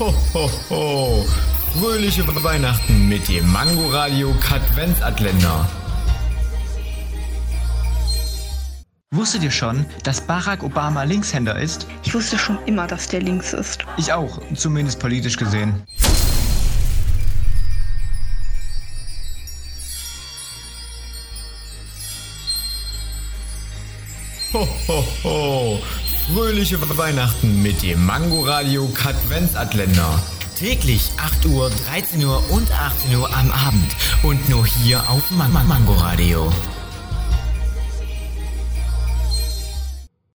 Ho, ho, ho. Fröhliche Weihnachten mit dem Mangoradio Katwenzatländer. Wusstet ihr schon, dass Barack Obama Linkshänder ist? Ich wusste schon immer, dass der links ist. Ich auch, zumindest politisch gesehen. Ho, ho, ho. Fröhliche Weihnachten mit dem Mangoradio Katwenzatländer. Täglich 8 Uhr, 13 Uhr und 18 Uhr am Abend. Und nur hier auf Man Man Mangoradio.